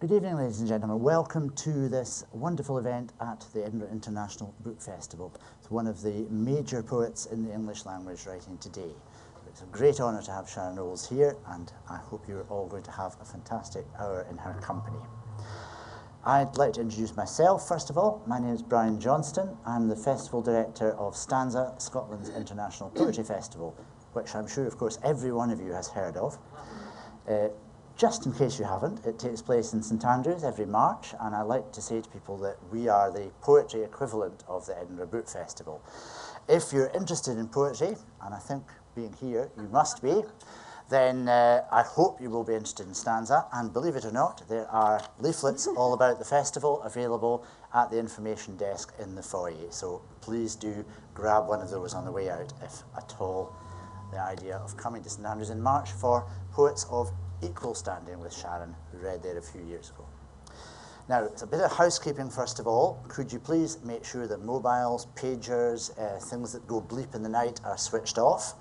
Good evening, ladies and gentlemen. Welcome to this wonderful event at the Edinburgh International Book Festival. It's one of the major poets in the English language writing today. It's a great honour to have Sharon Olds here, and I hope you're all going to have a fantastic hour in her company. I'd like to introduce myself first of all. My name is Brian Johnstone. I'm the Festival Director of Stanza, Scotland's International Poetry Festival, which I'm sure, of course, every one of you has heard of. Uh, just in case you haven't, it takes place in St Andrews every March, and I like to say to people that we are the poetry equivalent of the Edinburgh Book Festival. If you're interested in poetry, and I think being here you must be, then uh, I hope you will be interested in Stanza. And believe it or not, there are leaflets all about the festival available at the information desk in the foyer. So please do grab one of those on the way out, if at all the idea of coming to St Andrews in March for poets of equal standing with Sharon, who read there a few years ago. Now, it's a bit of housekeeping first of all. Could you please make sure that mobiles, pagers, uh, things that go bleep in the night are switched off?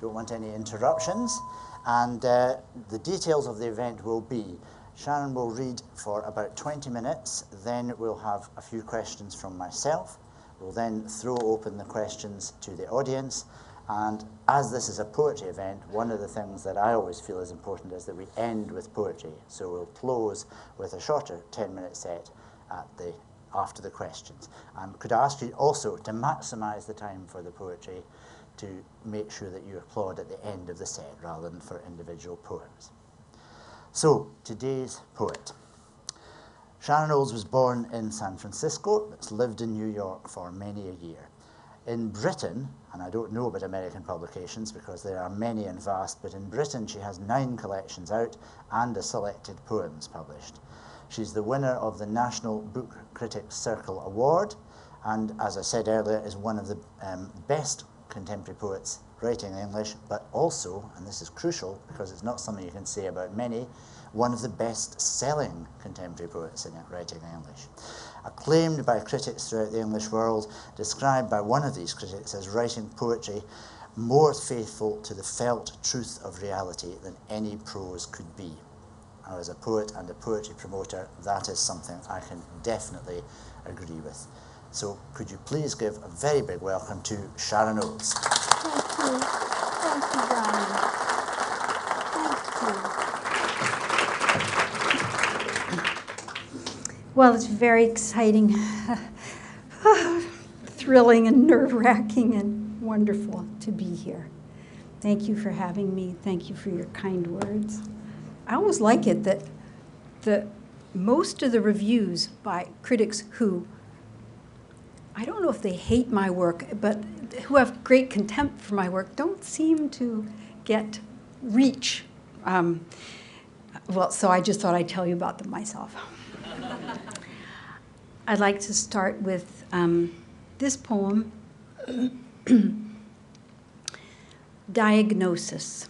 Don't want any interruptions. And uh, the details of the event will be Sharon will read for about 20 minutes, then we'll have a few questions from myself. We'll then throw open the questions to the audience, and as this is a poetry event, one of the things that I always feel is important is that we end with poetry. So we'll close with a shorter 10 minute set at the, after the questions. And could I ask you also to maximize the time for the poetry to make sure that you applaud at the end of the set rather than for individual poems. So, today's poet. Sharon Olds was born in San Francisco, but lived in New York for many a year. In Britain, and I don't know about American publications because there are many and vast, but in Britain she has nine collections out and a selected poems published. She's the winner of the National Book Critics Circle Award, and as I said earlier, is one of the um, best contemporary poets writing in English, but also, and this is crucial because it's not something you can say about many, one of the best selling contemporary poets in writing in English acclaimed by critics throughout the English world, described by one of these critics as writing poetry more faithful to the felt truth of reality than any prose could be. Now, as a poet and a poetry promoter, that is something I can definitely agree with. So, could you please give a very big welcome to Sharon Olds. Thank you. Thank you, Brian. Thank you. Well, it's very exciting, thrilling, and nerve wracking, and wonderful to be here. Thank you for having me. Thank you for your kind words. I always like it that the most of the reviews by critics who I don't know if they hate my work, but who have great contempt for my work don't seem to get reach. Um, well, so I just thought I'd tell you about them myself. I'd like to start with um, this poem Diagnosis.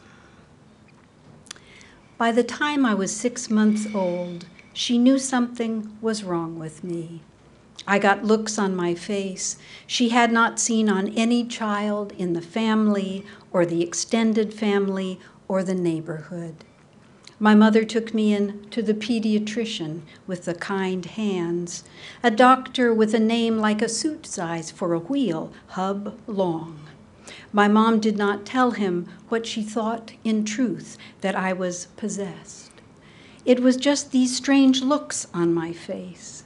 By the time I was six months old, she knew something was wrong with me. I got looks on my face she had not seen on any child in the family or the extended family or the neighborhood. My mother took me in to the pediatrician with the kind hands, a doctor with a name like a suit size for a wheel, Hub Long. My mom did not tell him what she thought in truth that I was possessed. It was just these strange looks on my face.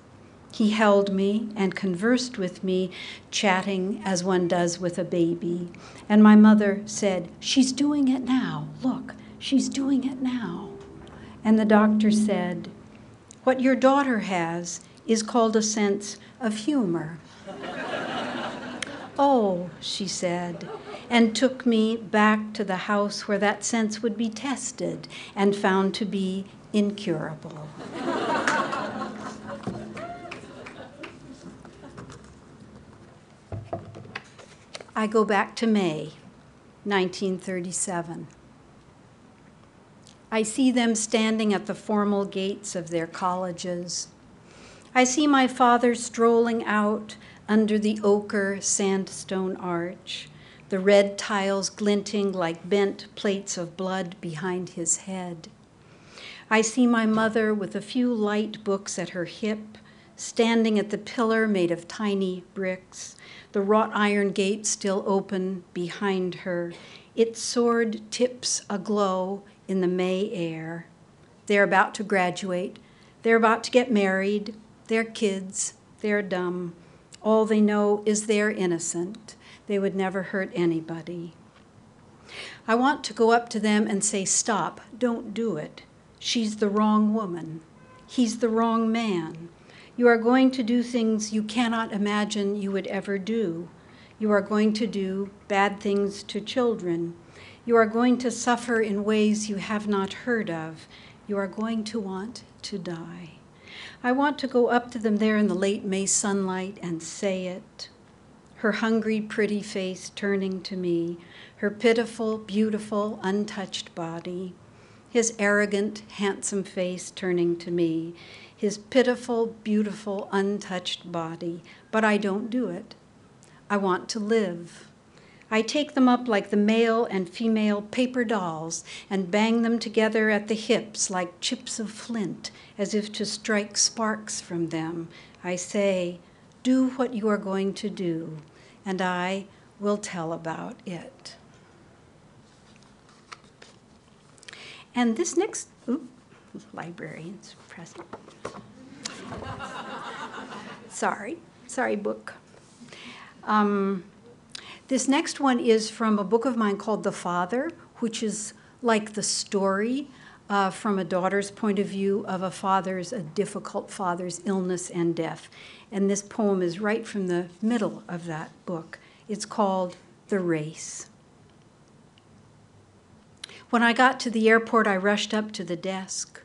He held me and conversed with me, chatting as one does with a baby. And my mother said, She's doing it now. Look, she's doing it now. And the doctor said, What your daughter has is called a sense of humor. oh, she said, and took me back to the house where that sense would be tested and found to be incurable. I go back to May 1937. I see them standing at the formal gates of their colleges. I see my father strolling out under the ochre sandstone arch, the red tiles glinting like bent plates of blood behind his head. I see my mother with a few light books at her hip, standing at the pillar made of tiny bricks, the wrought iron gate still open behind her, its sword tips aglow in the May air. They're about to graduate. They're about to get married. They're kids. They're dumb. All they know is they're innocent. They would never hurt anybody. I want to go up to them and say, Stop, don't do it. She's the wrong woman. He's the wrong man. You are going to do things you cannot imagine you would ever do. You are going to do bad things to children. You are going to suffer in ways you have not heard of. You are going to want to die. I want to go up to them there in the late May sunlight and say it. Her hungry, pretty face turning to me, her pitiful, beautiful, untouched body, his arrogant, handsome face turning to me, his pitiful, beautiful, untouched body, but I don't do it. I want to live. I take them up like the male and female paper dolls and bang them together at the hips like chips of flint, as if to strike sparks from them. I say, Do what you are going to do, and I will tell about it. And this next, librarians present. sorry, sorry, book. Um, this next one is from a book of mine called The Father, which is like the story uh, from a daughter's point of view of a father's, a difficult father's illness and death. And this poem is right from the middle of that book. It's called The Race. When I got to the airport, I rushed up to the desk,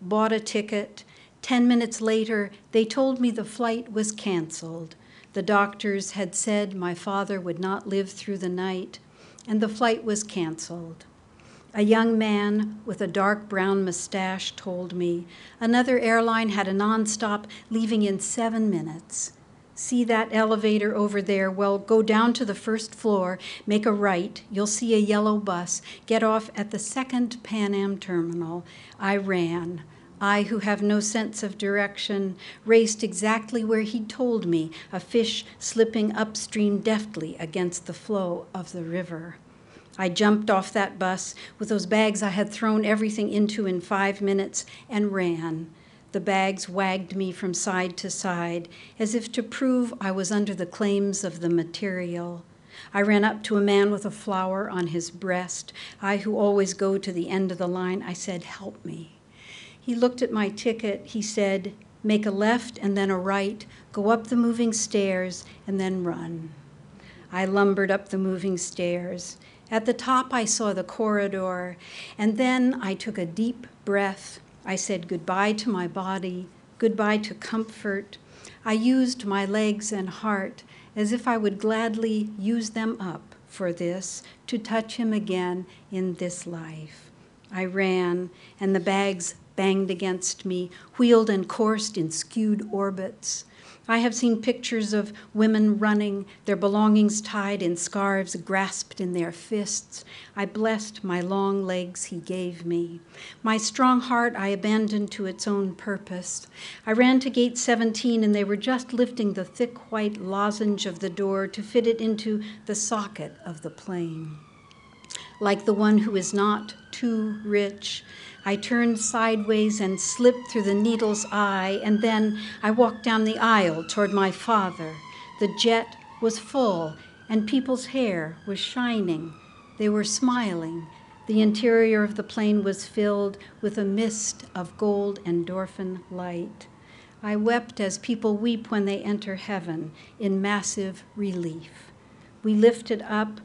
bought a ticket, Ten minutes later, they told me the flight was canceled. The doctors had said my father would not live through the night, and the flight was canceled. A young man with a dark brown mustache told me another airline had a nonstop leaving in seven minutes. See that elevator over there? Well, go down to the first floor, make a right. You'll see a yellow bus. Get off at the second Pan Am terminal. I ran. I, who have no sense of direction, raced exactly where he'd told me, a fish slipping upstream deftly against the flow of the river. I jumped off that bus with those bags I had thrown everything into in five minutes and ran. The bags wagged me from side to side as if to prove I was under the claims of the material. I ran up to a man with a flower on his breast. I, who always go to the end of the line, I said, Help me. He looked at my ticket. He said, Make a left and then a right, go up the moving stairs, and then run. I lumbered up the moving stairs. At the top, I saw the corridor, and then I took a deep breath. I said goodbye to my body, goodbye to comfort. I used my legs and heart as if I would gladly use them up for this, to touch him again in this life. I ran, and the bags banged against me, wheeled and coursed in skewed orbits. I have seen pictures of women running, their belongings tied in scarves grasped in their fists. I blessed my long legs he gave me. My strong heart I abandoned to its own purpose. I ran to gate 17 and they were just lifting the thick white lozenge of the door to fit it into the socket of the plane. Like the one who is not too rich, I turned sideways and slipped through the needle's eye, and then I walked down the aisle toward my father. The jet was full, and people's hair was shining. They were smiling. The interior of the plane was filled with a mist of gold endorphin light. I wept as people weep when they enter heaven in massive relief. We lifted up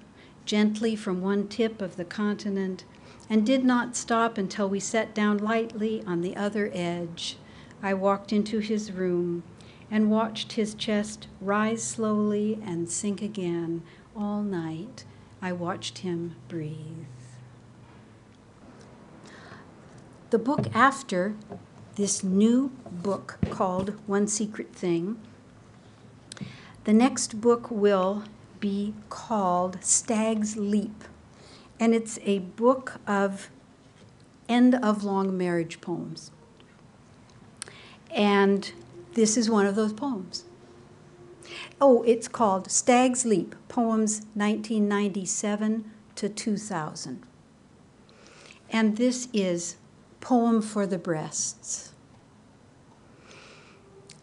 gently from one tip of the continent and did not stop until we sat down lightly on the other edge. I walked into his room and watched his chest rise slowly and sink again all night. I watched him breathe. The book after this new book called One Secret Thing, the next book will be called Stag's Leap and it's a book of end of long marriage poems. And this is one of those poems. Oh, it's called Stag's Leap Poems 1997 to 2000. And this is Poem for the Breasts.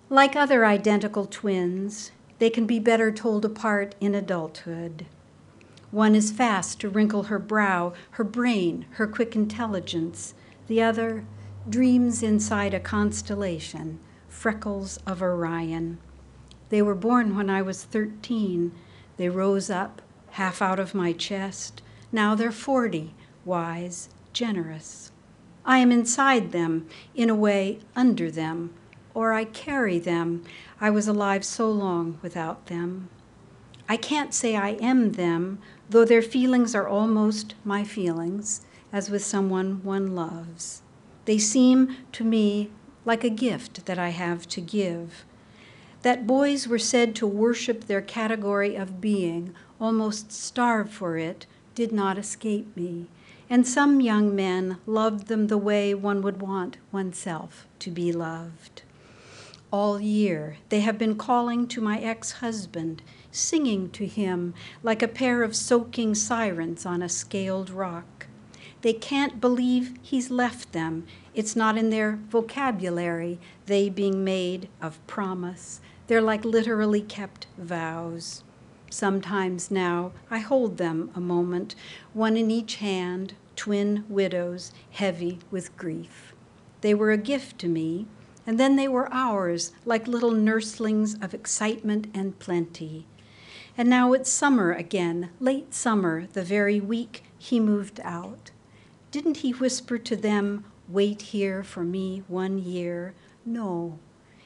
Like other identical twins, they can be better told apart in adulthood. One is fast to wrinkle her brow, her brain, her quick intelligence. The other dreams inside a constellation, freckles of Orion. They were born when I was 13. They rose up, half out of my chest. Now they're 40, wise, generous. I am inside them, in a way, under them, or I carry them. I was alive so long without them. I can't say I am them, though their feelings are almost my feelings, as with someone one loves. They seem to me like a gift that I have to give. That boys were said to worship their category of being, almost starve for it, did not escape me. And some young men loved them the way one would want oneself to be loved. All year, they have been calling to my ex husband, singing to him like a pair of soaking sirens on a scaled rock. They can't believe he's left them. It's not in their vocabulary, they being made of promise. They're like literally kept vows. Sometimes now I hold them a moment, one in each hand, twin widows, heavy with grief. They were a gift to me, and then they were ours, like little nurslings of excitement and plenty. And now it's summer again, late summer, the very week he moved out. Didn't he whisper to them, Wait here for me one year? No.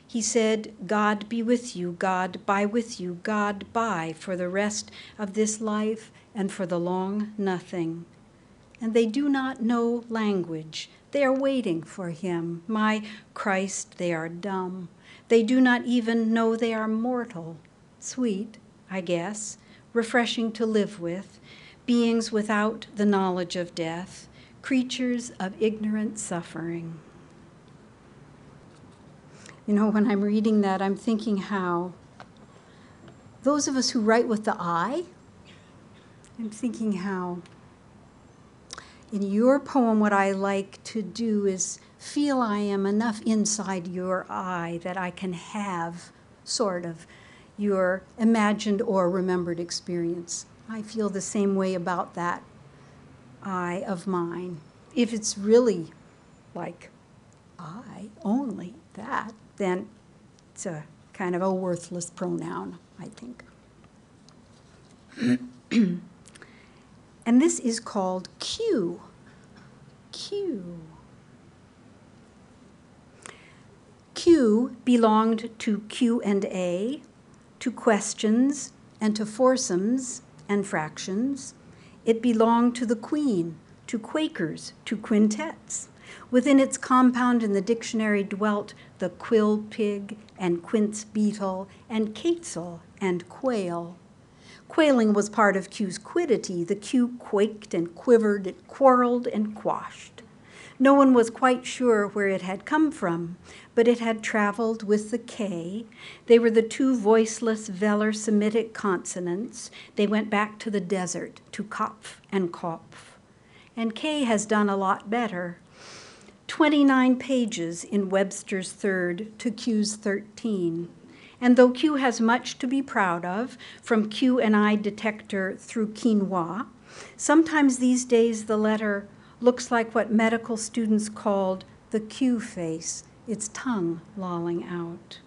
He said, God be with you, God by with you, God by for the rest of this life and for the long nothing. And they do not know language. They are waiting for him. My Christ, they are dumb. They do not even know they are mortal. Sweet, I guess, refreshing to live with, beings without the knowledge of death, creatures of ignorant suffering. You know, when I'm reading that, I'm thinking how those of us who write with the eye, I'm thinking how in your poem, what I like to do is feel I am enough inside your eye that I can have sort of your imagined or remembered experience. I feel the same way about that I of mine. If it's really like I only that, then it's a kind of a worthless pronoun, I think. and this is called Q. Q. Q belonged to Q and A, to questions and to foursomes and fractions. It belonged to the Queen, to Quakers, to quintets. Within its compound in the dictionary dwelt the quill pig and quince beetle and quetzal and quail. Quailing was part of Q's quiddity. The Q quaked and quivered, it quarreled and quashed. No one was quite sure where it had come from, but it had traveled with the K. They were the two voiceless velar Semitic consonants. They went back to the desert, to kaph and qoph. And K has done a lot better. 29 pages in Webster's third to Q's 13. And though Q has much to be proud of, from Q and I detector through quinoa, sometimes these days the letter looks like what medical students called the Q face, its tongue lolling out.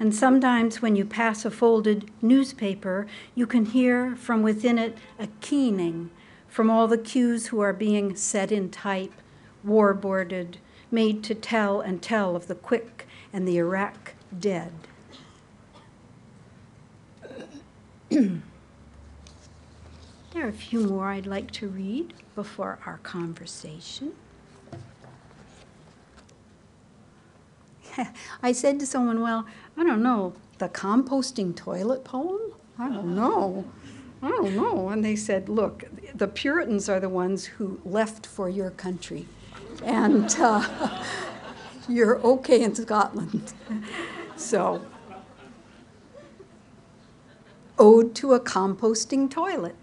And sometimes when you pass a folded newspaper, you can hear from within it a keening from all the Qs who are being set in type, warboarded, made to tell and tell of the quick and the Iraq dead. there are a few more I'd like to read before our conversation. I said to someone, Well, I don't know, the composting toilet poem? I don't know. I don't know. And they said, Look, the Puritans are the ones who left for your country. and uh, you're okay in Scotland. so, Ode to a Composting Toilet.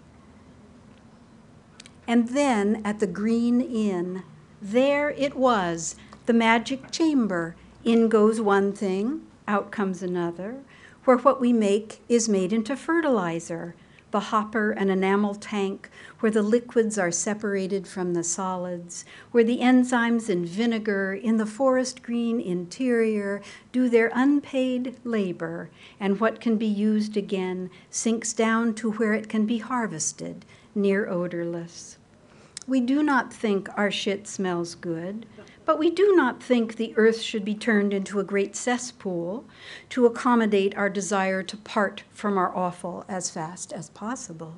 And then at the Green Inn, there it was, the magic chamber. In goes one thing, out comes another, where what we make is made into fertilizer. The hopper and enamel tank, where the liquids are separated from the solids, where the enzymes in vinegar in the forest green interior do their unpaid labor, and what can be used again sinks down to where it can be harvested, near odorless. We do not think our shit smells good. But we do not think the earth should be turned into a great cesspool to accommodate our desire to part from our offal as fast as possible.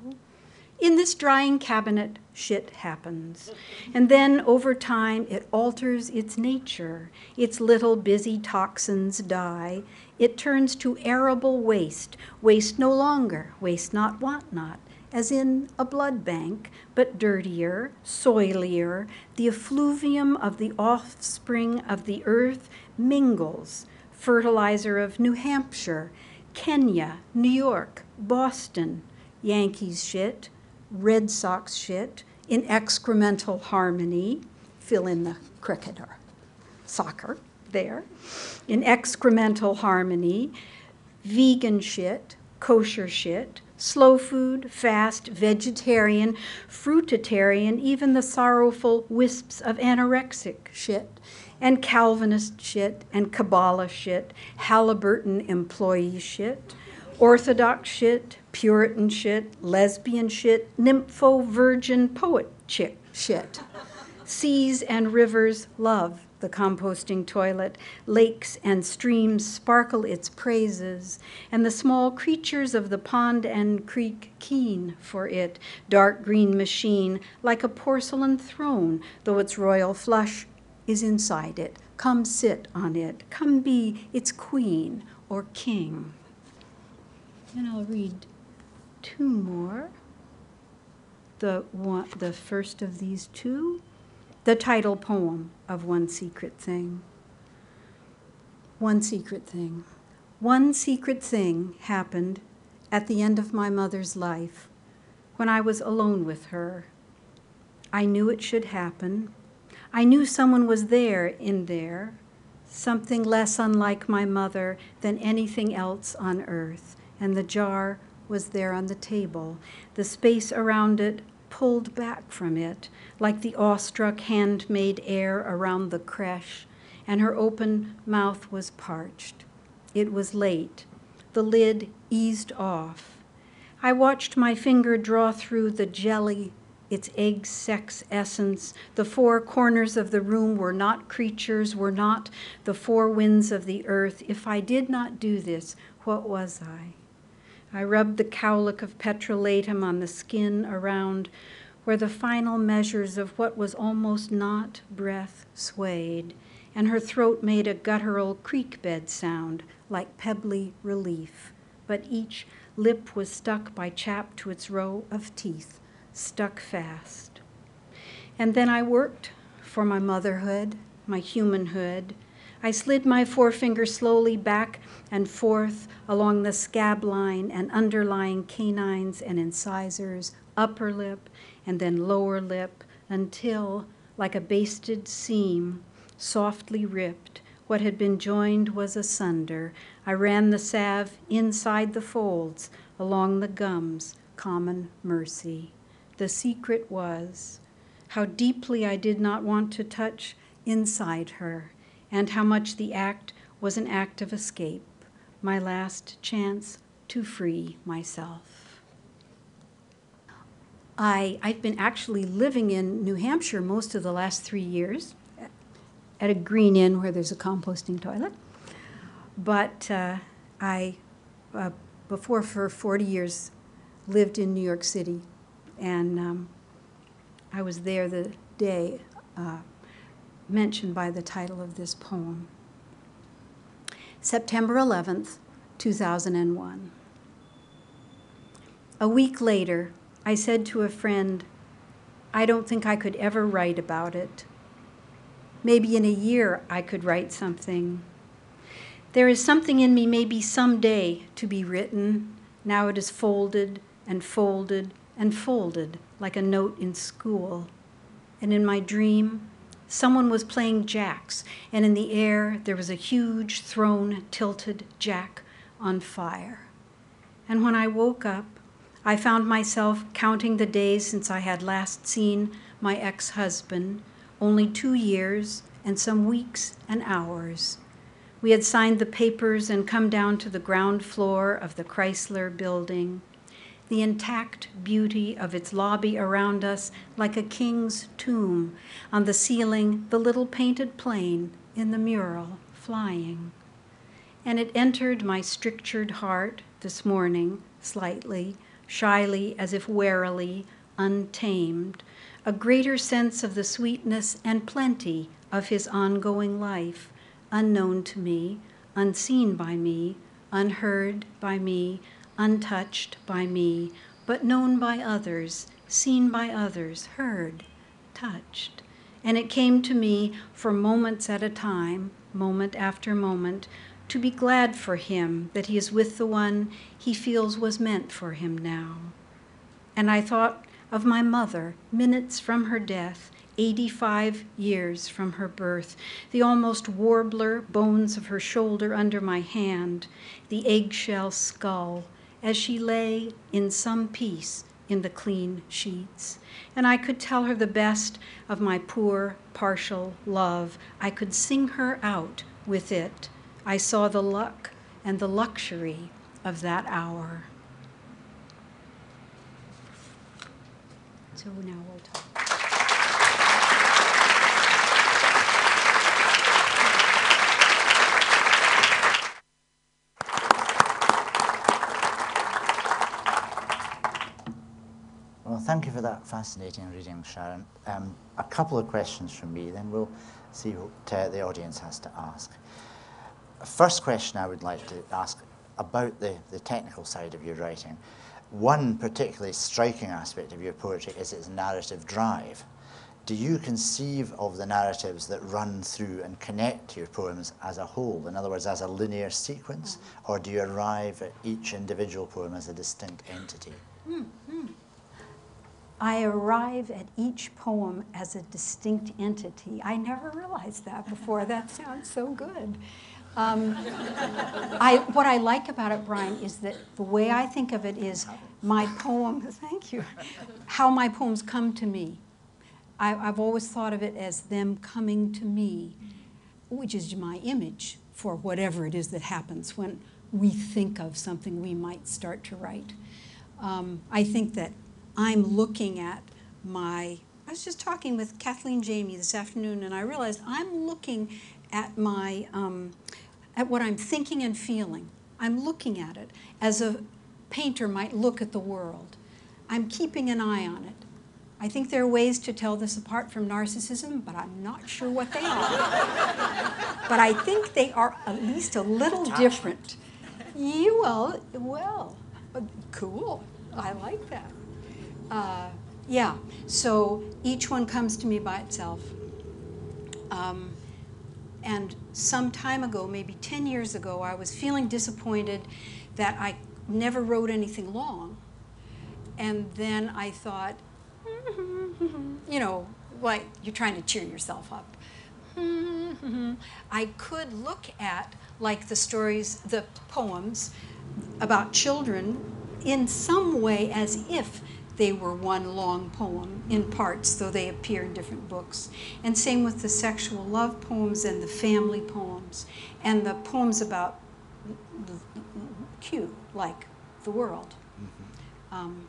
In this drying cabinet, shit happens. And then over time, it alters its nature. Its little busy toxins die. It turns to arable waste, waste no longer, waste not, want not as in a blood bank, but dirtier, soilier, the effluvium of the offspring of the earth mingles, fertilizer of New Hampshire, Kenya, New York, Boston, Yankees shit, Red Sox shit, in excremental harmony, fill in the cricket or soccer there, in excremental harmony, vegan shit, kosher shit, slow food, fast, vegetarian, fruitarian, even the sorrowful wisps of anorexic shit, and Calvinist shit, and Kabbalah shit, Halliburton employee shit, Orthodox shit, Puritan shit, lesbian shit, nympho virgin poet chick shit. Seas and rivers love the composting toilet. Lakes and streams sparkle its praises, and the small creatures of the pond and creek keen for it. Dark green machine, like a porcelain throne, though its royal flush is inside it. Come sit on it. Come be its queen or king. And I'll read two more. The, one, the first of these two the title poem of One Secret Thing. One secret thing. One secret thing happened at the end of my mother's life when I was alone with her. I knew it should happen. I knew someone was there in there, something less unlike my mother than anything else on earth, and the jar was there on the table, the space around it pulled back from it, like the awestruck handmaid air around the creche, and her open mouth was parched. It was late. The lid eased off. I watched my finger draw through the jelly, its egg sex essence. The four corners of the room were not creatures, were not the four winds of the earth. If I did not do this, what was I? I rubbed the cowlick of petrolatum on the skin around where the final measures of what was almost not breath swayed, and her throat made a guttural creek bed sound like pebbly relief. But each lip was stuck by chap to its row of teeth, stuck fast. And then I worked for my motherhood, my humanhood, I slid my forefinger slowly back and forth along the scab line and underlying canines and incisors, upper lip and then lower lip, until, like a basted seam, softly ripped, what had been joined was asunder. I ran the salve inside the folds, along the gums, common mercy. The secret was how deeply I did not want to touch inside her and how much the act was an act of escape, my last chance to free myself. I, I've been actually living in New Hampshire most of the last three years at a green inn where there's a composting toilet. But uh, I, uh, before for 40 years, lived in New York City. And um, I was there the day uh, mentioned by the title of this poem. September 11th, 2001. A week later, I said to a friend, I don't think I could ever write about it. Maybe in a year I could write something. There is something in me, maybe someday, to be written. Now it is folded and folded and folded like a note in school. And in my dream, someone was playing jacks, and in the air there was a huge thrown, tilted jack on fire. And when I woke up, I found myself counting the days since I had last seen my ex husband, only two years and some weeks and hours. We had signed the papers and come down to the ground floor of the Chrysler building, the intact beauty of its lobby around us like a king's tomb, on the ceiling, the little painted plane in the mural flying. And it entered my strictured heart this morning, slightly, shyly, as if warily, untamed, a greater sense of the sweetness and plenty of his ongoing life, unknown to me, unseen by me, unheard by me, untouched by me, but known by others, seen by others, heard, touched. And it came to me for moments at a time, moment after moment, to be glad for him that he is with the one he feels was meant for him now. And I thought of my mother, minutes from her death, 85 years from her birth, the almost warbler bones of her shoulder under my hand, the eggshell skull, as she lay in some peace in the clean sheets. And I could tell her the best of my poor, partial love. I could sing her out with it. I saw the luck and the luxury of that hour. So now we'll talk. For that fascinating reading, Sharon. Um, a couple of questions from me, then we'll see what uh, the audience has to ask. First question I would like to ask about the, the technical side of your writing. One particularly striking aspect of your poetry is its narrative drive. Do you conceive of the narratives that run through and connect your poems as a whole, in other words, as a linear sequence, or do you arrive at each individual poem as a distinct entity? I arrive at each poem as a distinct entity. I never realized that before. That sounds so good. Um, I, what I like about it, Brian, is that the way I think of it is my poem, thank you, how my poems come to me. I, I've always thought of it as them coming to me, which is my image for whatever it is that happens when we think of something we might start to write. Um, I think that I'm looking at my. I was just talking with Kathleen Jamie this afternoon, and I realized I'm looking at my um, at what I'm thinking and feeling. I'm looking at it as a painter might look at the world. I'm keeping an eye on it. I think there are ways to tell this apart from narcissism, but I'm not sure what they are. but I think they are at least a little different. You well, well, uh, cool. I like that. Uh, yeah. So each one comes to me by itself. Um, and some time ago, maybe 10 years ago, I was feeling disappointed that I never wrote anything long. And then I thought, you know, like you're trying to cheer yourself up. I could look at, like the stories, the poems about children in some way as if they were one long poem in parts, though they appear in different books. And same with the sexual love poems and the family poems and the poems about Q, like the world. Mm-hmm. Um,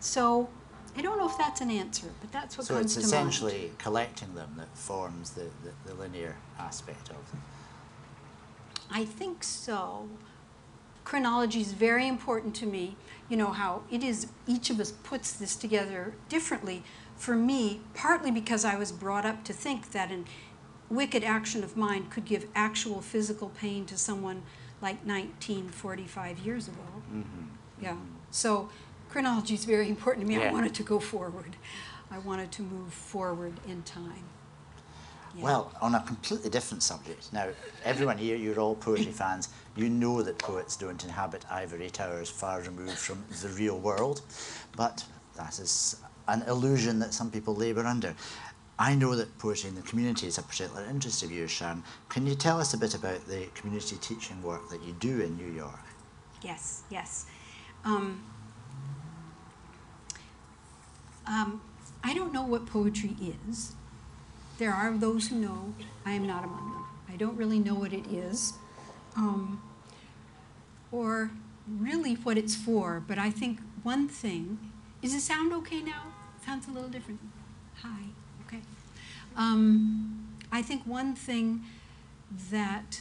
so I don't know if that's an answer, but that's what so comes to mind. So it's essentially collecting them that forms the, the, the linear aspect of them. I think so. Chronology is very important to me. You know how it is, each of us puts this together differently. For me, partly because I was brought up to think that an wicked action of mine could give actual physical pain to someone like 1945 years ago. Mm-hmm. Yeah. So chronology is very important to me. I wanted to go forward. I wanted to move forward in time. Yeah. Well, on a completely different subject. Now, everyone here, you're all poetry fans. You know that poets don't inhabit ivory towers far removed from the real world, but that is an illusion that some people labour under. I know that poetry in the community is a particular interest of yours, Sharon. Can you tell us a bit about the community teaching work that you do in New York? Yes, yes. Um, um, I don't know what poetry is. There are those who know. I am not among them. I don't really know what it is, um, or really what it's for. But I think one thing is it sound okay now? Sounds a little different. Hi. Okay. Um, I think one thing that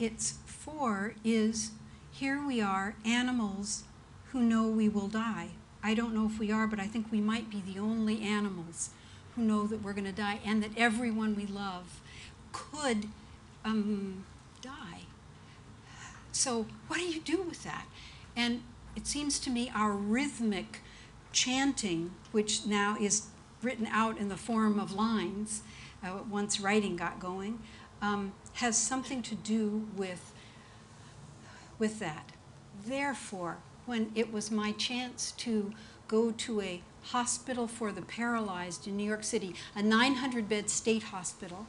it's for is here we are, animals who know we will die. I don't know if we are, but I think we might be the only animals who know that we're going to die and that everyone we love could um, die. So, what do you do with that? And it seems to me our rhythmic chanting, which now is written out in the form of lines, uh, once writing got going, um, has something to do with, with that. Therefore, when it was my chance to go to a hospital for the paralyzed in New York City, a 900 bed state hospital,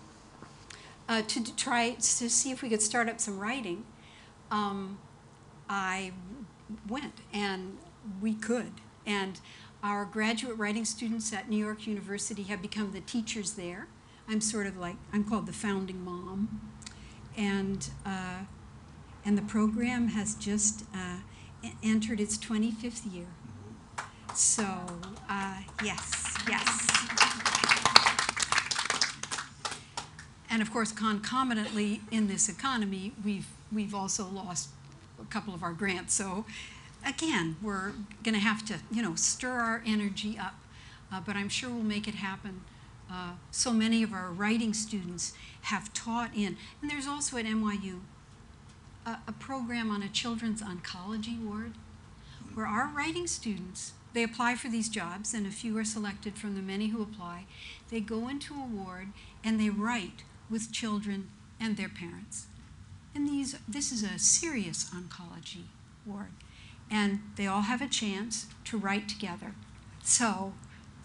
uh, to try to see if we could start up some writing, um, I went and we could. And our graduate writing students at New York University have become the teachers there. I'm sort of like, I'm called the founding mom. And, uh, and the program has just uh, entered its 25th year. So, uh, yes, yes. And of course, concomitantly in this economy, we've, we've also lost a couple of our grants. So again, we're going to have to, you know, stir our energy up. Uh, but I'm sure we'll make it happen. Uh, so many of our writing students have taught in, and there's also at NYU a, a program on a children's oncology ward where our writing students they apply for these jobs and a few are selected from the many who apply. They go into a ward and they write with children and their parents. And these this is a serious oncology ward and they all have a chance to write together. So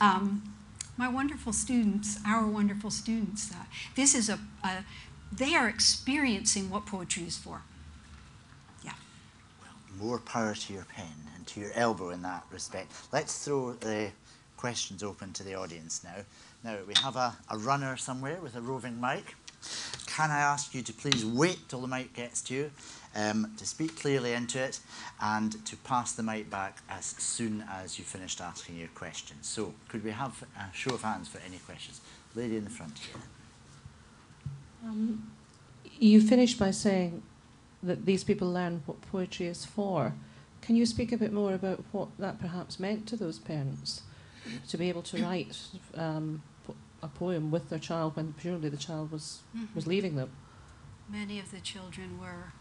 um, my wonderful students our wonderful students uh, this is a, a they are experiencing what poetry is for More power to your pen and to your elbow in that respect. Let's throw the questions open to the audience now. Now, we have a, a runner somewhere with a roving mic. Can I ask you to please wait till the mic gets to you, um, to speak clearly into it, and to pass the mic back as soon as you've finished asking your question. So, could we have a show of hands for any questions? Lady in the front here. Um, you finished by saying that these people learn what poetry is for. Can you speak a bit more about what that perhaps meant to those parents to be able to write um, po- a poem with their child when presumably the child was, was leaving them? Many of the children were.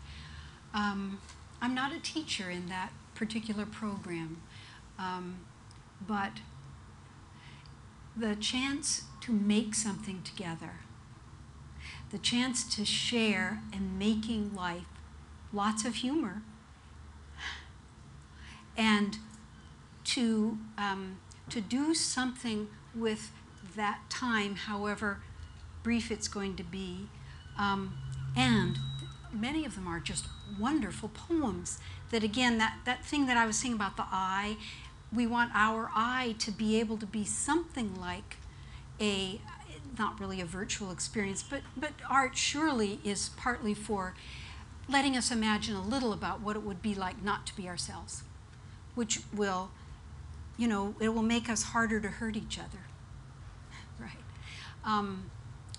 Um, I'm not a teacher in that particular program, um, but the chance to make something together, the chance to share and making life, lots of humor, and to um, to do something with that time, however brief it's going to be, um, and many of them are just wonderful poems. That again, that that thing that I was saying about the eye, we want our eye to be able to be something like a not really a virtual experience, but but art surely is partly for letting us imagine a little about what it would be like not to be ourselves, which will, you know, it will make us harder to hurt each other, right? Um,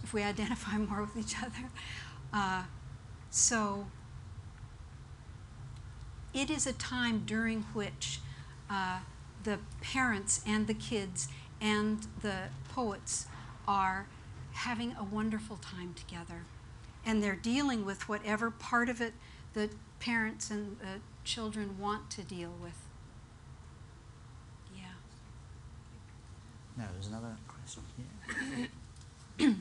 if we identify more with each other. Uh, so it is a time during which uh, the parents and the kids and the poets are having a wonderful time together. And they're dealing with whatever part of it the parents and the children want to deal with. Yeah. Now, there's another question here.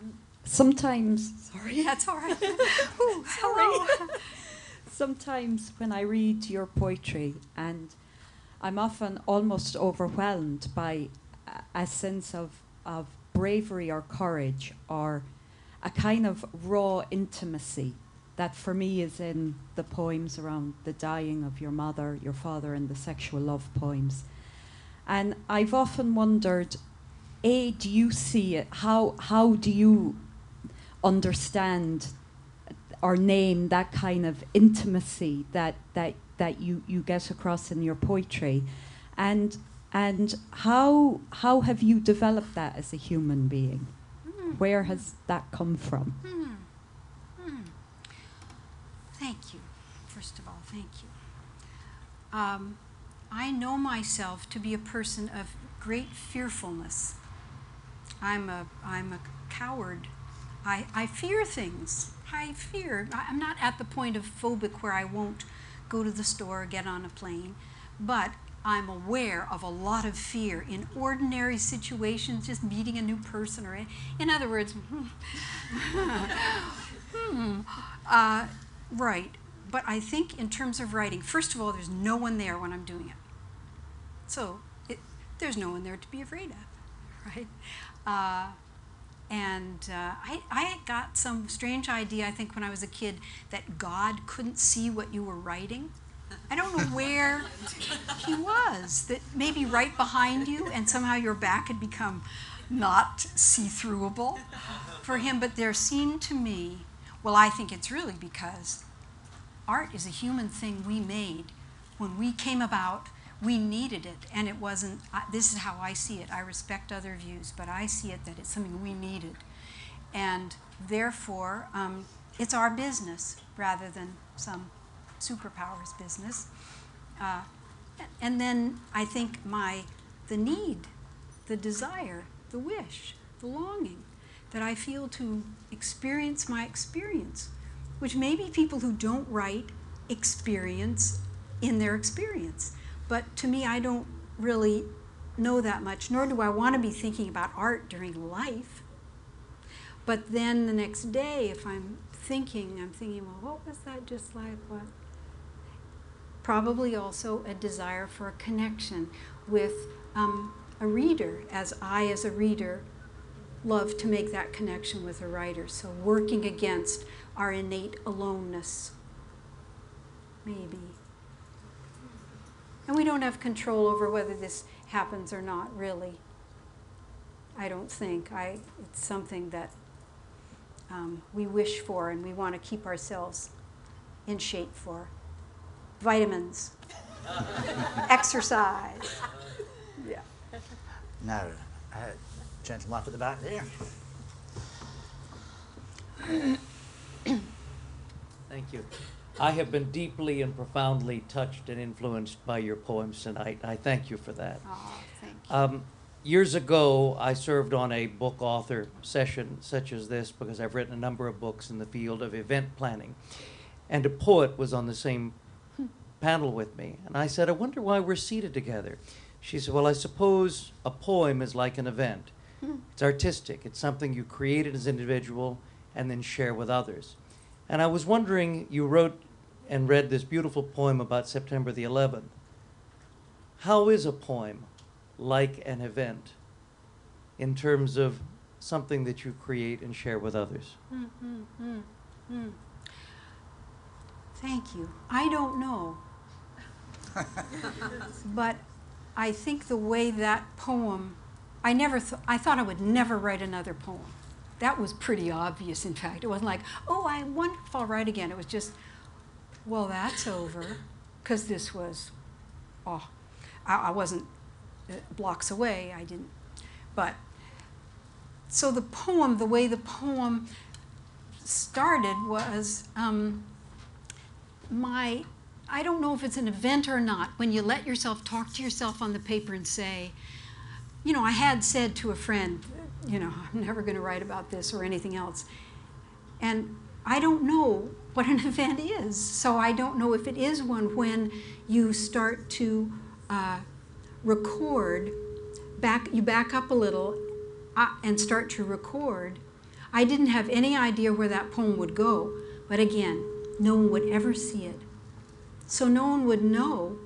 Um, sometimes, sorry, that's all right. Ooh, hello. sometimes when I read your poetry, and I'm often almost overwhelmed by a, a sense of, of bravery or courage or a kind of raw intimacy that for me is in the poems around the dying of your mother, your father, and the sexual love poems. And I've often wondered, A, do you see it? How, how do you understand or name that kind of intimacy that, that, that you, you get across in your poetry? And, and how, how have you developed that as a human being? Where has that come from? Hmm. Hmm. Thank you. First of all, thank you. Um, I know myself to be a person of great fearfulness. I'm a, I'm a coward. I, I fear things. I fear. I'm not at the point of phobic where I won't go to the store or get on a plane, but I'm aware of a lot of fear in ordinary situations, just meeting a new person, or in other words, hmm, uh, right. But I think in terms of writing, first of all, there's no one there when I'm doing it. So it, there's no one there to be afraid of, right? Uh, and uh, I, I got some strange idea, I think, when I was a kid, that God couldn't see what you were writing. I don't know where he was, that maybe right behind you, and somehow your back had become not see throughable for him. But there seemed to me, well, I think it's really because art is a human thing we made. When we came about, we needed it, and it wasn't. I, this is how I see it. I respect other views, but I see it that it's something we needed, and therefore, um, it's our business rather than some superpowers business. Uh, and then I think my the need, the desire, the wish, the longing that I feel to experience my experience, which maybe people who don't write experience in their experience. But to me, I don't really know that much, nor do I want to be thinking about art during life. But then the next day, if I'm thinking, I'm thinking, well, what was that just like? What? Probably also a desire for a connection with um, a reader, as I, as a reader, love to make that connection with a writer. So working against our innate aloneness, maybe. And we don't have control over whether this happens or not, really. I don't think. I, it's something that um, we wish for and we want to keep ourselves in shape for. Vitamins, exercise. Yeah. Now, uh, gentleman up at the back there. Thank you. I have been deeply and profoundly touched and influenced by your poems tonight. I thank you for that. Oh, thank you. Um, years ago, I served on a book author session such as this because I've written a number of books in the field of event planning. And a poet was on the same panel with me. And I said, I wonder why we're seated together. She said, Well, I suppose a poem is like an event. It's artistic, it's something you created as an individual and then share with others. And I was wondering, you wrote and read this beautiful poem about September the 11th. How is a poem like an event in terms of something that you create and share with others? Mm, mm, mm, mm. Thank you. I don't know. but I think the way that poem, I never th- I thought I would never write another poem. That was pretty obvious, in fact. It wasn't like, oh, I wonder if I'll write again. It was just, well, that's over, because this was, oh, I, I wasn't uh, blocks away. I didn't, but so the poem, the way the poem started was um, my I don't know if it's an event or not when you let yourself talk to yourself on the paper and say, you know, I had said to a friend, you know, I'm never going to write about this or anything else. And I don't know what an event is. So I don't know if it is one when you start to uh, record, back, you back up a little uh, and start to record. I didn't have any idea where that poem would go, but again, no one would ever see it. So no one would know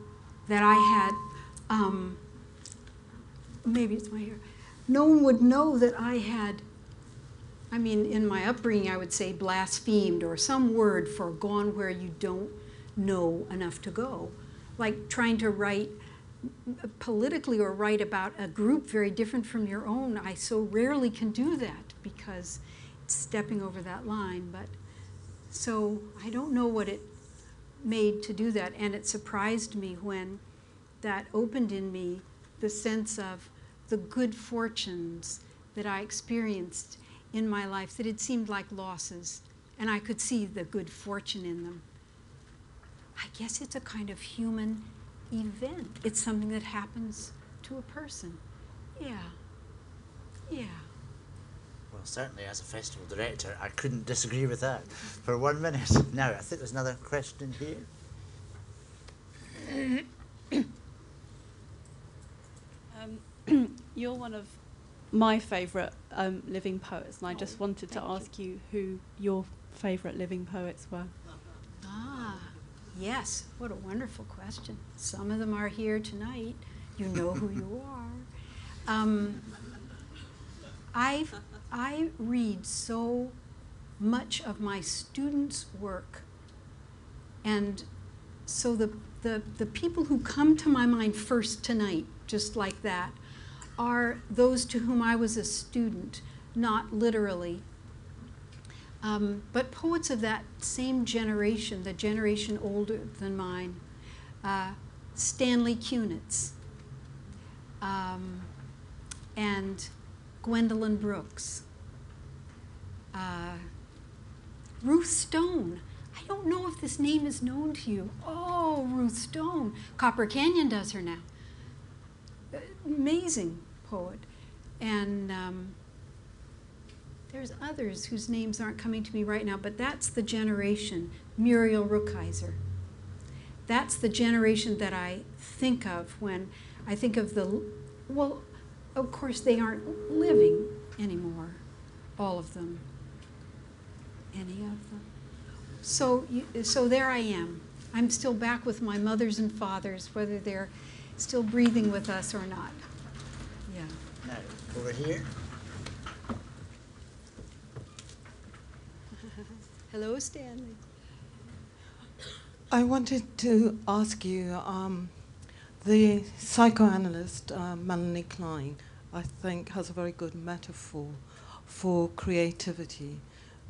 that I had, um, maybe it's my hair, no one would know that I had, I mean, in my upbringing, I would say blasphemed or some word for gone where you don't know enough to go. Like trying to write politically or write about a group very different from your own. I so rarely can do that because it's stepping over that line. But so I don't know what it made to do that. And it surprised me when that opened in me the sense of the good fortunes that I experienced in my life that had seemed like losses. And I could see the good fortune in them. I guess it's a kind of human event. It's something that happens to a person. Yeah. Yeah. Well, certainly as a festival director, I couldn't disagree with that for one minute. Now, I think there's another question here. Um, you're one of my favourite um, living poets, and I just wanted to ask you who your favourite living poets were. Ah, yes. What a wonderful question. Some of them are here tonight. You know who you are. Um, I I read so much of my students' work, and so the, the the people who come to my mind first tonight, just like that, are those to whom I was a student, not literally, um, but poets of that same generation, the generation older than mine, uh, Stanley Kunitz um, and Gwendolyn Brooks, uh, Ruth Stone. I don't know if this name is known to you. Oh, Ruth Stone. Copper Canyon does her now. Amazing poet. And um, there's others whose names aren't coming to me right now, but that's the generation, Muriel Rukeyser. That's the generation that I think of when I think of the, well, of course they aren't living anymore, all of them, any of them. So, so there I am. I'm still back with my mothers and fathers, whether they're still breathing with us or not. Yeah. Now, over here. Hello, Stanley. I wanted to ask you um, the psychoanalyst uh, Melanie Klein, I think, has a very good metaphor for creativity,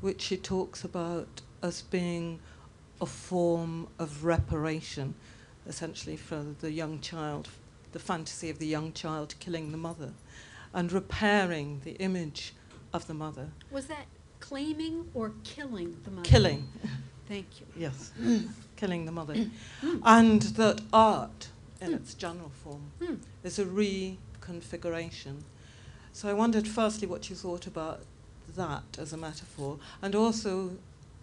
which she talks about as being a form of reparation, essentially for the young child, the fantasy of the young child killing the mother, and repairing the image of the mother. Was that claiming or killing the mother? Killing. Thank you. Yes, killing the mother. and that art, in its general form, Hmm. is a reconfiguration. So I wondered firstly what you thought about that as a metaphor, and also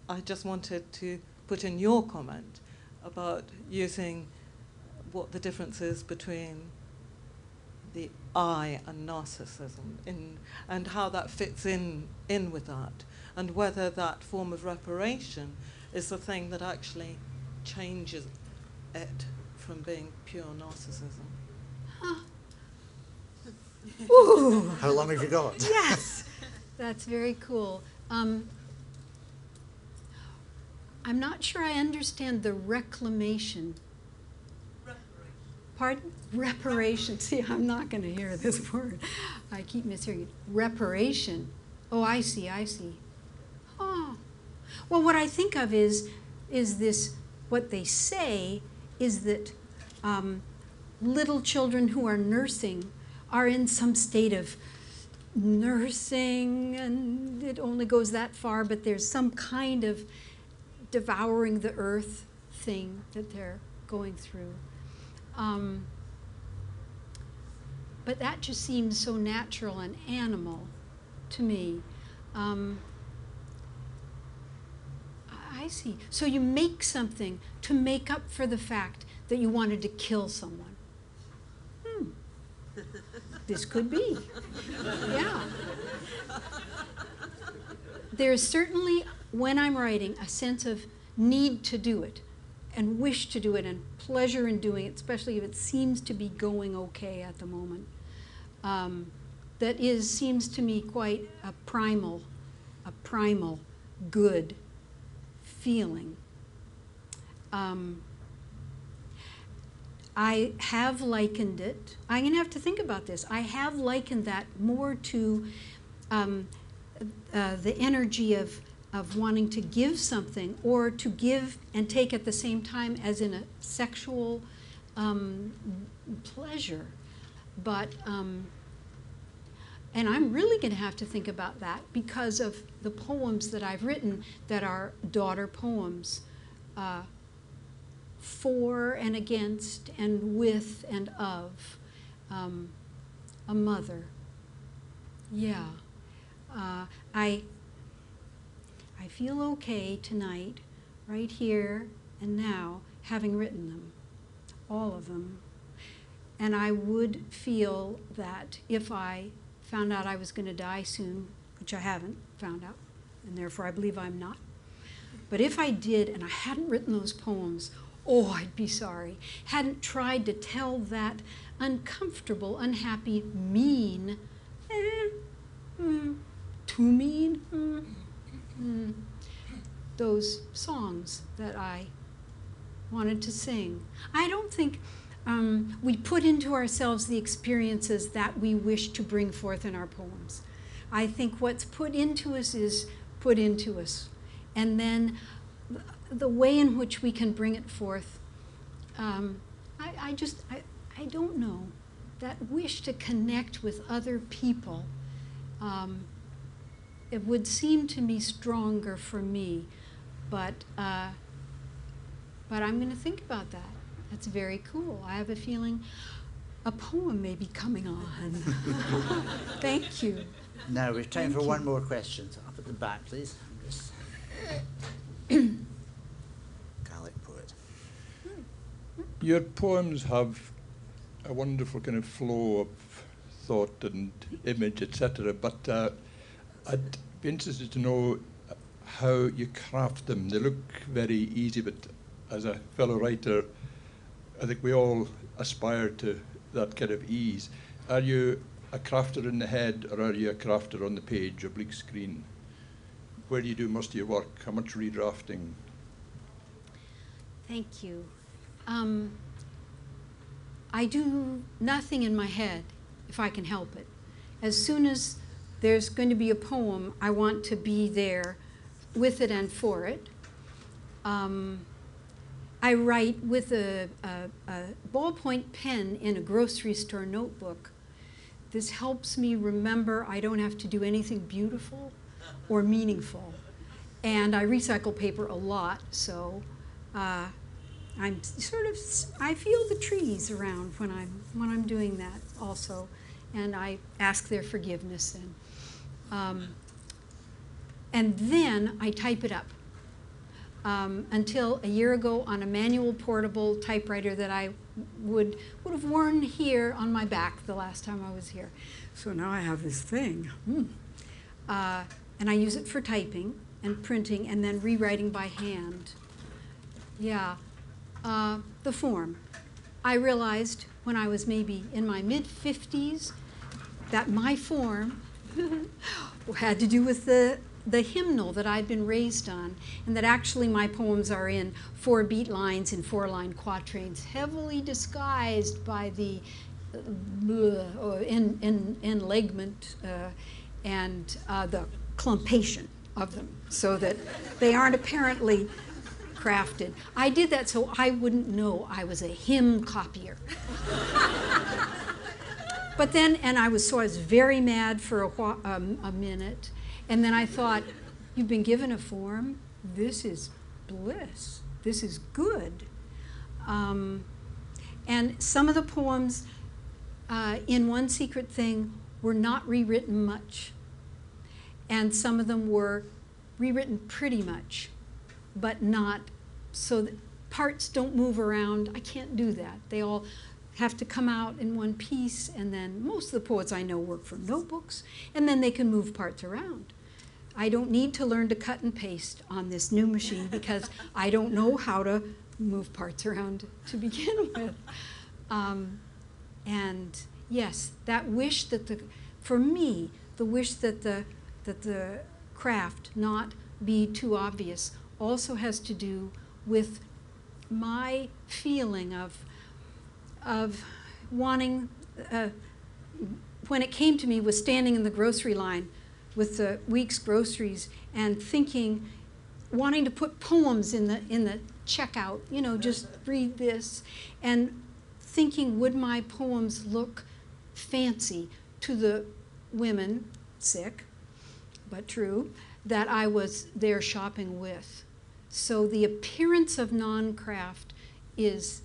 I just wanted to put in your comment about using what the difference is between the I and narcissism in, and how that fits in, in with that, and whether that form of reparation is the thing that actually changes it from being pure narcissism. Ooh, How long have you got? yes, that's very cool. Um, I'm not sure I understand the reclamation. Pardon? Reparation. See, I'm not going to hear this word. I keep mishearing it. Reparation. Oh, I see. I see. Oh. Well, what I think of is is this. What they say is that um, little children who are nursing are in some state of nursing, and it only goes that far. But there's some kind of devouring the earth thing that they're going through. Um, but that just seems so natural and animal to me. Um, I see. So you make something to make up for the fact that you wanted to kill someone. Hmm. This could be. Yeah. there's certainly, when I'm writing, a sense of need to do it and wish to do it and pleasure in doing it, especially if it seems to be going okay at the moment. Um, that is, seems to me quite a primal, a primal good feeling. Um, I have likened it, I'm going to have to think about this. I have likened that more to um, uh, the energy of, of wanting to give something or to give and take at the same time as in a sexual um, pleasure. But, um, and I'm really going to have to think about that because of the poems that I've written that are daughter poems. Uh, for and against and with and of um, a mother. Yeah. Uh, I, I feel okay tonight, right here and now, having written them, all of them. And I would feel that if I found out I was going to die soon, which I haven't found out, and therefore I believe I'm not. But if I did and I hadn't written those poems, oh, I'd be sorry. Hadn't tried to tell that uncomfortable, unhappy, mean, eh, mm, too mean, mm, mm, those songs that I wanted to sing. I don't think um, we put into ourselves the experiences that we wish to bring forth in our poems. I think what's put into us is put into us. And then the way in which we can bring it forth, um, I, I, just, I, I don't know. That wish to connect with other people, um, it would seem to me stronger for me, but, uh, but I'm going to think about that. That's very cool. I have a feeling a poem may be coming on. Thank you. Now we've time Thank for you. one more question. So up at the back, please. Just- Gaelic poet. Your poems have a wonderful kind of flow of thought and image, etc. But uh, I'd be interested to know how you craft them. They look very easy, but as a fellow writer, I think we all aspire to that kind of ease. Are you a crafter in the head, or are you a crafter on the page, oblique screen? Where do you do most of your work? How much redrafting? Thank you. Um, I do nothing in my head if I can help it. As soon as there's going to be a poem, I want to be there with it and for it. Um, I write with a, a, a ballpoint pen in a grocery store notebook. This helps me remember I don't have to do anything beautiful or meaningful. And I recycle paper a lot, so uh, I'm sort of I feel the trees around when I'm when I'm doing that also, and I ask their forgiveness and um, and then I type it up. Um, until a year ago on a manual portable typewriter that I would would have worn here on my back the last time I was here. So now I have this thing. Hmm. Uh, and I use it for typing and printing and then rewriting by hand. Yeah, uh, the form. I realized when I was maybe in my mid 50s that my form had to do with the, the hymnal that I'd been raised on, and that actually my poems are in four beat lines and four line quatrains, heavily disguised by the uh, in, in, enjambment uh, and uh, the clumpation of them, so that they aren't apparently crafted. I did that so I wouldn't know I was a hymn copier. but then, and I was so I was very mad for a, um, a minute, and then I thought, you've been given a form. This is bliss. This is good. Um, and some of the poems uh, in One Secret Thing were not rewritten much, and some of them were rewritten pretty much but not so that parts don't move around. I can't do that. They all have to come out in one piece, and then most of the poets I know work from notebooks, and then they can move parts around. I don't need to learn to cut and paste on this new machine because I don't know how to move parts around to begin with. Um, and yes, that wish that the, for me, the wish that the, that the craft not be too obvious also has to do with my feeling of, of wanting, uh, when it came to me, was standing in the grocery line with the week's groceries and thinking, wanting to put poems in the in the checkout. You know, just read this, and thinking, would my poems look fancy to the women, sick, but true, that I was there shopping with. So the appearance of non-craft is,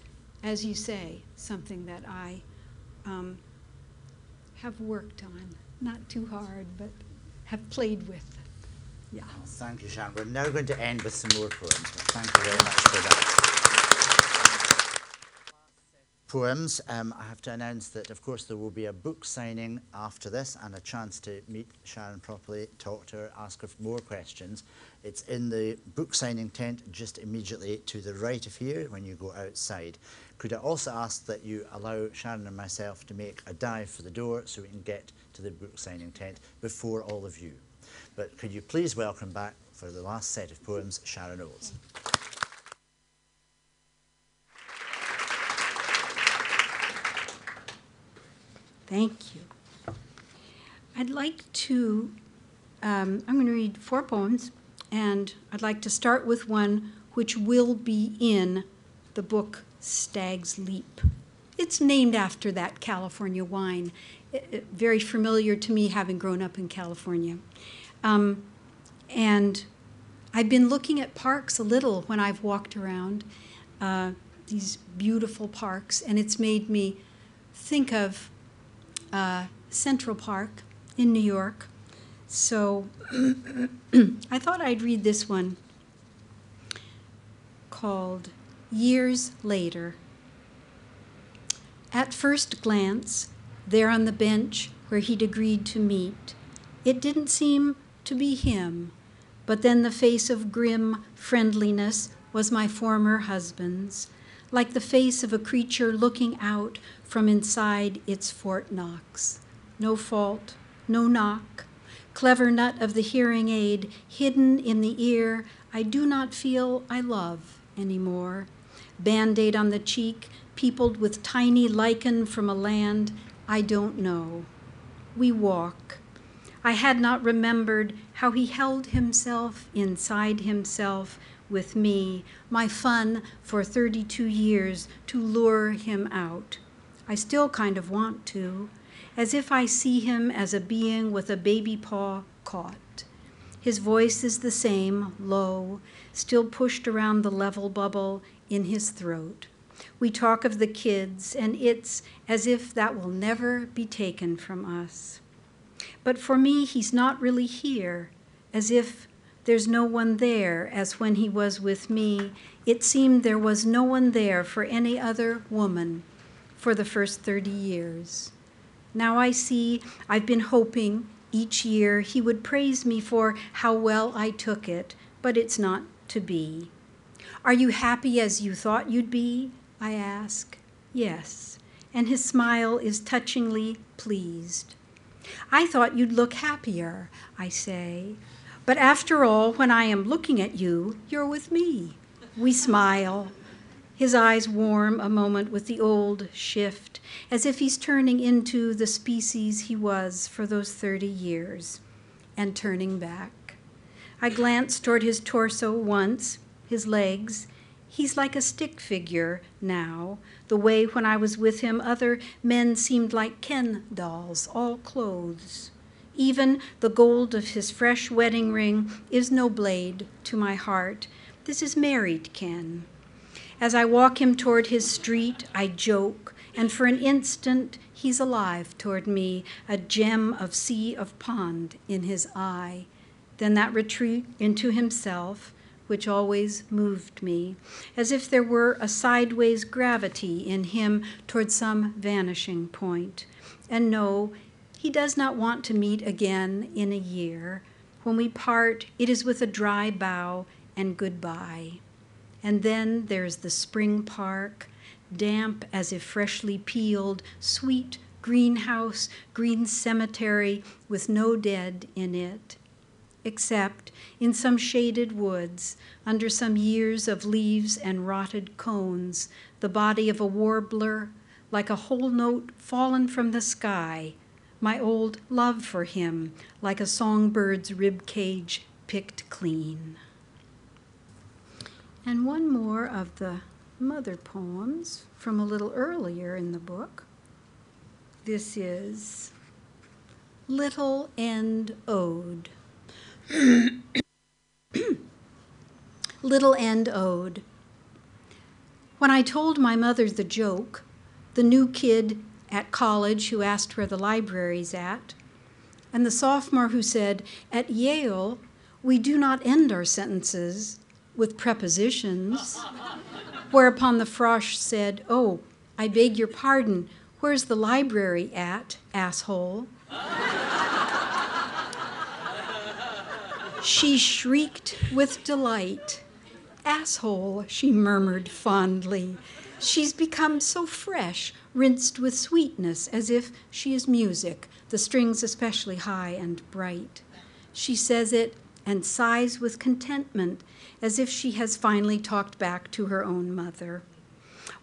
as you say, something that I um, have worked on. Not too hard, but have played with. Yeah. Thank you, Sharon. We're now going to end with some more poems. Thank you very much for that. Poems. Um, I have to announce that, of course, there will be a book signing after this and a chance to meet Sharon properly, talk to her, ask her more questions. It's in the book signing tent just immediately to the right of here when you go outside. Could I also ask that you allow Sharon and myself to make a dive for the door so we can get to the book signing tent before all of you. But could you please welcome back for the last set of poems, Sharon Olds. Thank you. I'd like to, um, I'm going to read four poems, and I'd like to start with one which will be in the book Stag's Leap. It's named after that California wine, very familiar to me having grown up in California. Um, and I've been looking at parks a little when I've walked around, uh, these beautiful parks, and it's made me think of uh, Central Park in New York. So I thought I'd read this one called Years Later. At first glance, there on the bench where he'd agreed to meet, it didn't seem to be him, but then the face of grim friendliness was my former husband's, like the face of a creature looking out from inside its Fort Knox. No fault, no knock. Clever nut of the hearing aid, hidden in the ear, I do not feel I love anymore. Band aid on the cheek, peopled with tiny lichen from a land I don't know. We walk. I had not remembered how he held himself inside himself with me, my fun for 32 years to lure him out. I still kind of want to, as if I see him as a being with a baby paw caught. His voice is the same, low, still pushed around the level bubble in his throat. We talk of the kids, and it's as if that will never be taken from us. But for me, he's not really here, as if there's no one there, as when he was with me. It seemed there was no one there for any other woman for the first 30 years. Now I see I've been hoping each year he would praise me for how well I took it, but it's not to be. Are you happy as you thought you'd be? I ask. Yes. And his smile is touchingly pleased. I thought you'd look happier, I say. But after all, when I am looking at you, you're with me. We smile. His eyes warm a moment with the old shift, as if he's turning into the species he was for those 30 years, and turning back. I glance toward his torso once, his legs, He's like a stick figure now, the way when I was with him other men seemed like Ken dolls, all clothes. Even the gold of his fresh wedding ring is no blade to my heart. This is married Ken. As I walk him toward his street, I joke, and for an instant he's alive toward me, a gem of sea of pond in his eye. Then that retreat into himself, which always moved me, as if there were a sideways gravity in him toward some vanishing point. And no, he does not want to meet again in a year When we part, it is with a dry bow and goodbye. And then there's the spring park, damp as if freshly peeled, sweet greenhouse, green cemetery with no dead in it, except in some shaded woods, under some years of leaves and rotted cones, the body of a warbler, like a whole note fallen from the sky, my old love for him, like a songbird's rib cage picked clean. And one more of the mother poems from a little earlier in the book. This is Little End Ode. Little End Ode. When I told my mother the joke, the new kid at college who asked where the library's at, and the sophomore who said, At Yale, we do not end our sentences with prepositions. Whereupon the frosh said, Oh, I beg your pardon, where's the library at, asshole? she shrieked with delight. Asshole, she murmured fondly. She's become so fresh, rinsed with sweetness, as if she is music, the strings especially high and bright. She says it and sighs with contentment, as if she has finally talked back to her own mother.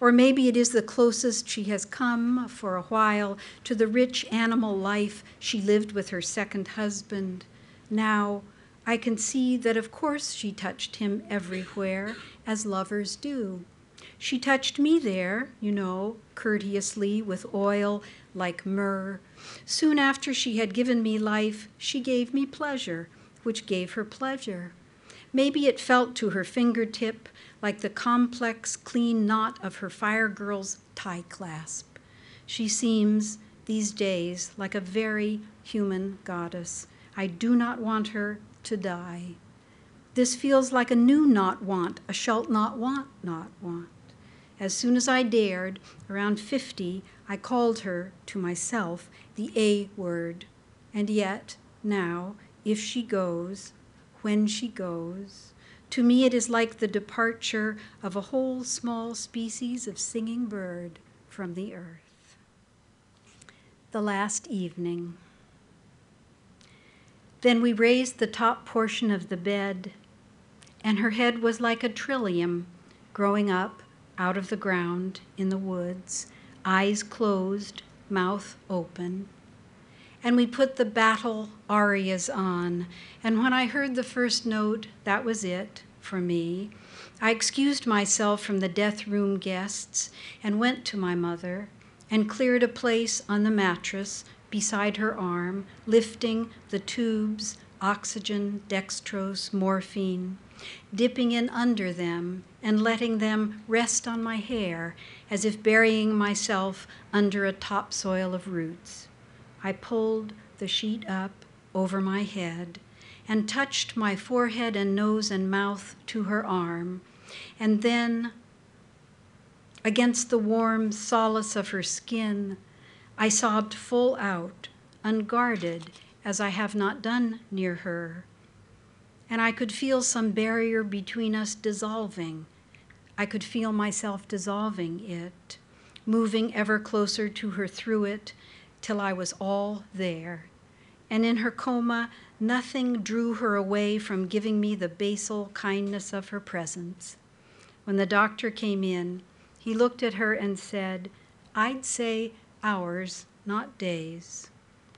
Or maybe it is the closest she has come for a while to the rich animal life she lived with her second husband. Now, I can see that of course she touched him everywhere, as lovers do. She touched me there, you know, courteously, with oil like myrrh. Soon after she had given me life, she gave me pleasure, which gave her pleasure. Maybe it felt to her fingertip like the complex, clean knot of her fire girl's tie clasp. She seems, these days, like a very human goddess. I do not want her to die. This feels like a new not want, a shalt not want, not want. As soon as I dared, around 50, I called her to myself the A word. And yet, now, if she goes, when she goes, to me it is like the departure of a whole small species of singing bird from the earth. The last evening. Then we raised the top portion of the bed, and her head was like a trillium growing up out of the ground in the woods, eyes closed, mouth open. And we put the battle arias on, and when I heard the first note, that was it for me. I excused myself from the death room guests and went to my mother and cleared a place on the mattress beside her arm, lifting the tubes, oxygen, dextrose, morphine, dipping in under them and letting them rest on my hair as if burying myself under a topsoil of roots. I pulled the sheet up over my head and touched my forehead and nose and mouth to her arm, and then, against the warm solace of her skin, I sobbed full out, unguarded, as I have not done near her. And I could feel some barrier between us dissolving. I could feel myself dissolving it, moving ever closer to her through it, till I was all there. And in her coma, nothing drew her away from giving me the basal kindness of her presence. When the doctor came in, he looked at her and said, I'd say hours, not days.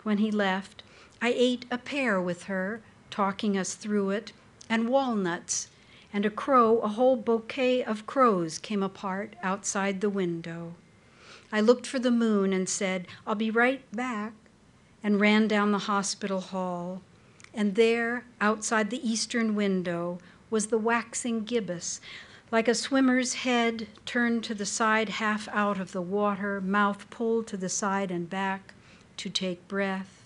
When he left, I ate a pear with her, talking us through it, and walnuts, and a crow, a whole bouquet of crows came apart outside the window. I looked for the moon and said, I'll be right back, and ran down the hospital hall. And there, outside the eastern window, was the waxing gibbous, like a swimmer's head turned to the side, half out of the water, mouth pulled to the side and back to take breath.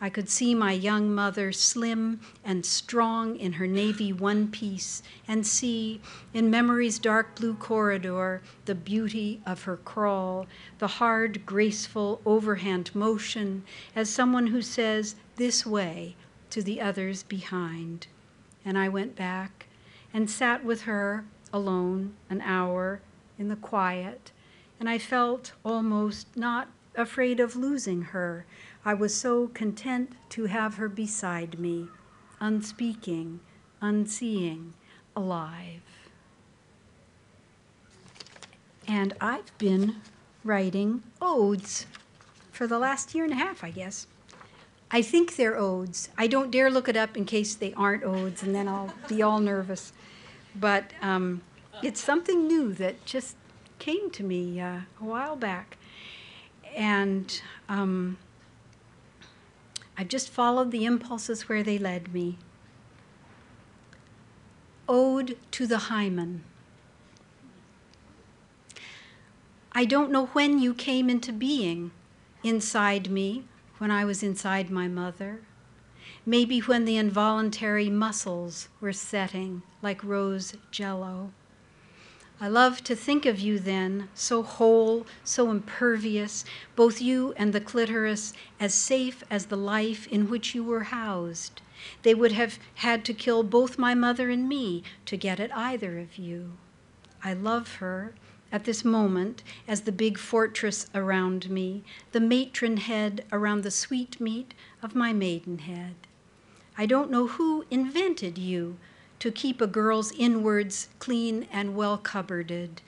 I could see my young mother, slim and strong in her navy one piece, and see, in memory's dark blue corridor, the beauty of her crawl, the hard, graceful overhand motion, as someone who says, This way, to the others behind. And I went back and sat with her alone an hour in the quiet, and I felt almost not afraid of losing her. I was so content to have her beside me, unspeaking, unseeing, alive. And I've been writing odes for the last year and a half, I guess. I think they're odes. I don't dare look it up in case they aren't odes, and then I'll be all nervous. But um, it's something new that just came to me uh, a while back. And um, I've just followed the impulses where they led me. Ode to the Hymen. I don't know when you came into being inside me when I was inside my mother. Maybe when the involuntary muscles were setting like rose jello. I love to think of you then, so whole, so impervious, both you and the clitoris, as safe as the life in which you were housed. They would have had to kill both my mother and me to get at either of you. I love her at this moment as the big fortress around me, the matron head around the sweet meat of my maidenhead. I don't know who invented you to keep a girl's inwards clean and well cupboarded.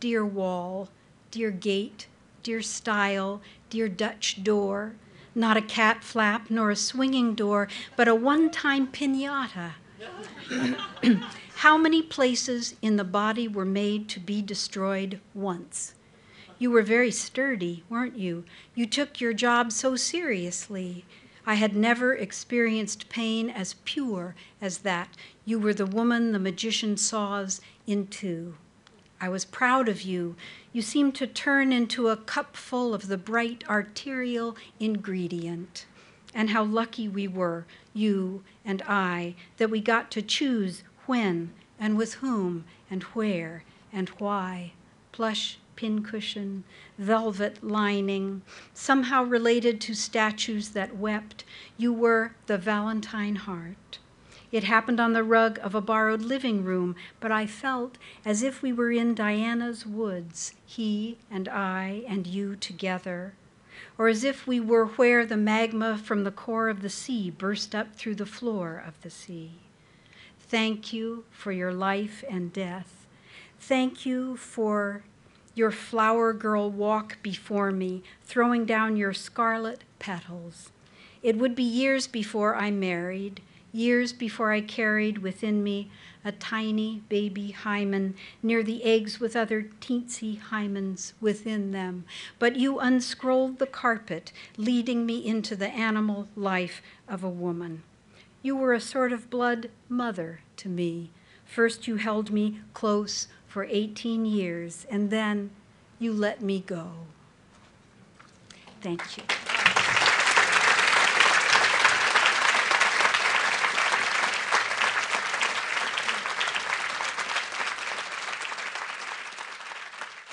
Dear wall, dear gate, dear stile, dear Dutch door, not a cat flap nor a swinging door, but a one time pinata. How many places in the body were made to be destroyed once? You were very sturdy, weren't you? You took your job so seriously. I had never experienced pain as pure as that. You were the woman the magician saws into. I was proud of you. You seemed to turn into a cup full of the bright arterial ingredient. And how lucky we were, you and I, that we got to choose when and with whom and where and why. Plush pincushion, velvet lining, somehow related to statues that wept, you were the Valentine heart. It happened on the rug of a borrowed living room, but I felt as if we were in Diana's woods, he and I and you together, or as if we were where the magma from the core of the sea burst up through the floor of the sea. Thank you for your life and death. Thank you for your flower girl walk before me, throwing down your scarlet petals. It would be years before I married, years before I carried within me a tiny baby hymen near the eggs with other teensy hymens within them. But you unscrolled the carpet, leading me into the animal life of a woman. You were a sort of blood mother to me. First, you held me close for 18 years, and then you let me go. Thank you.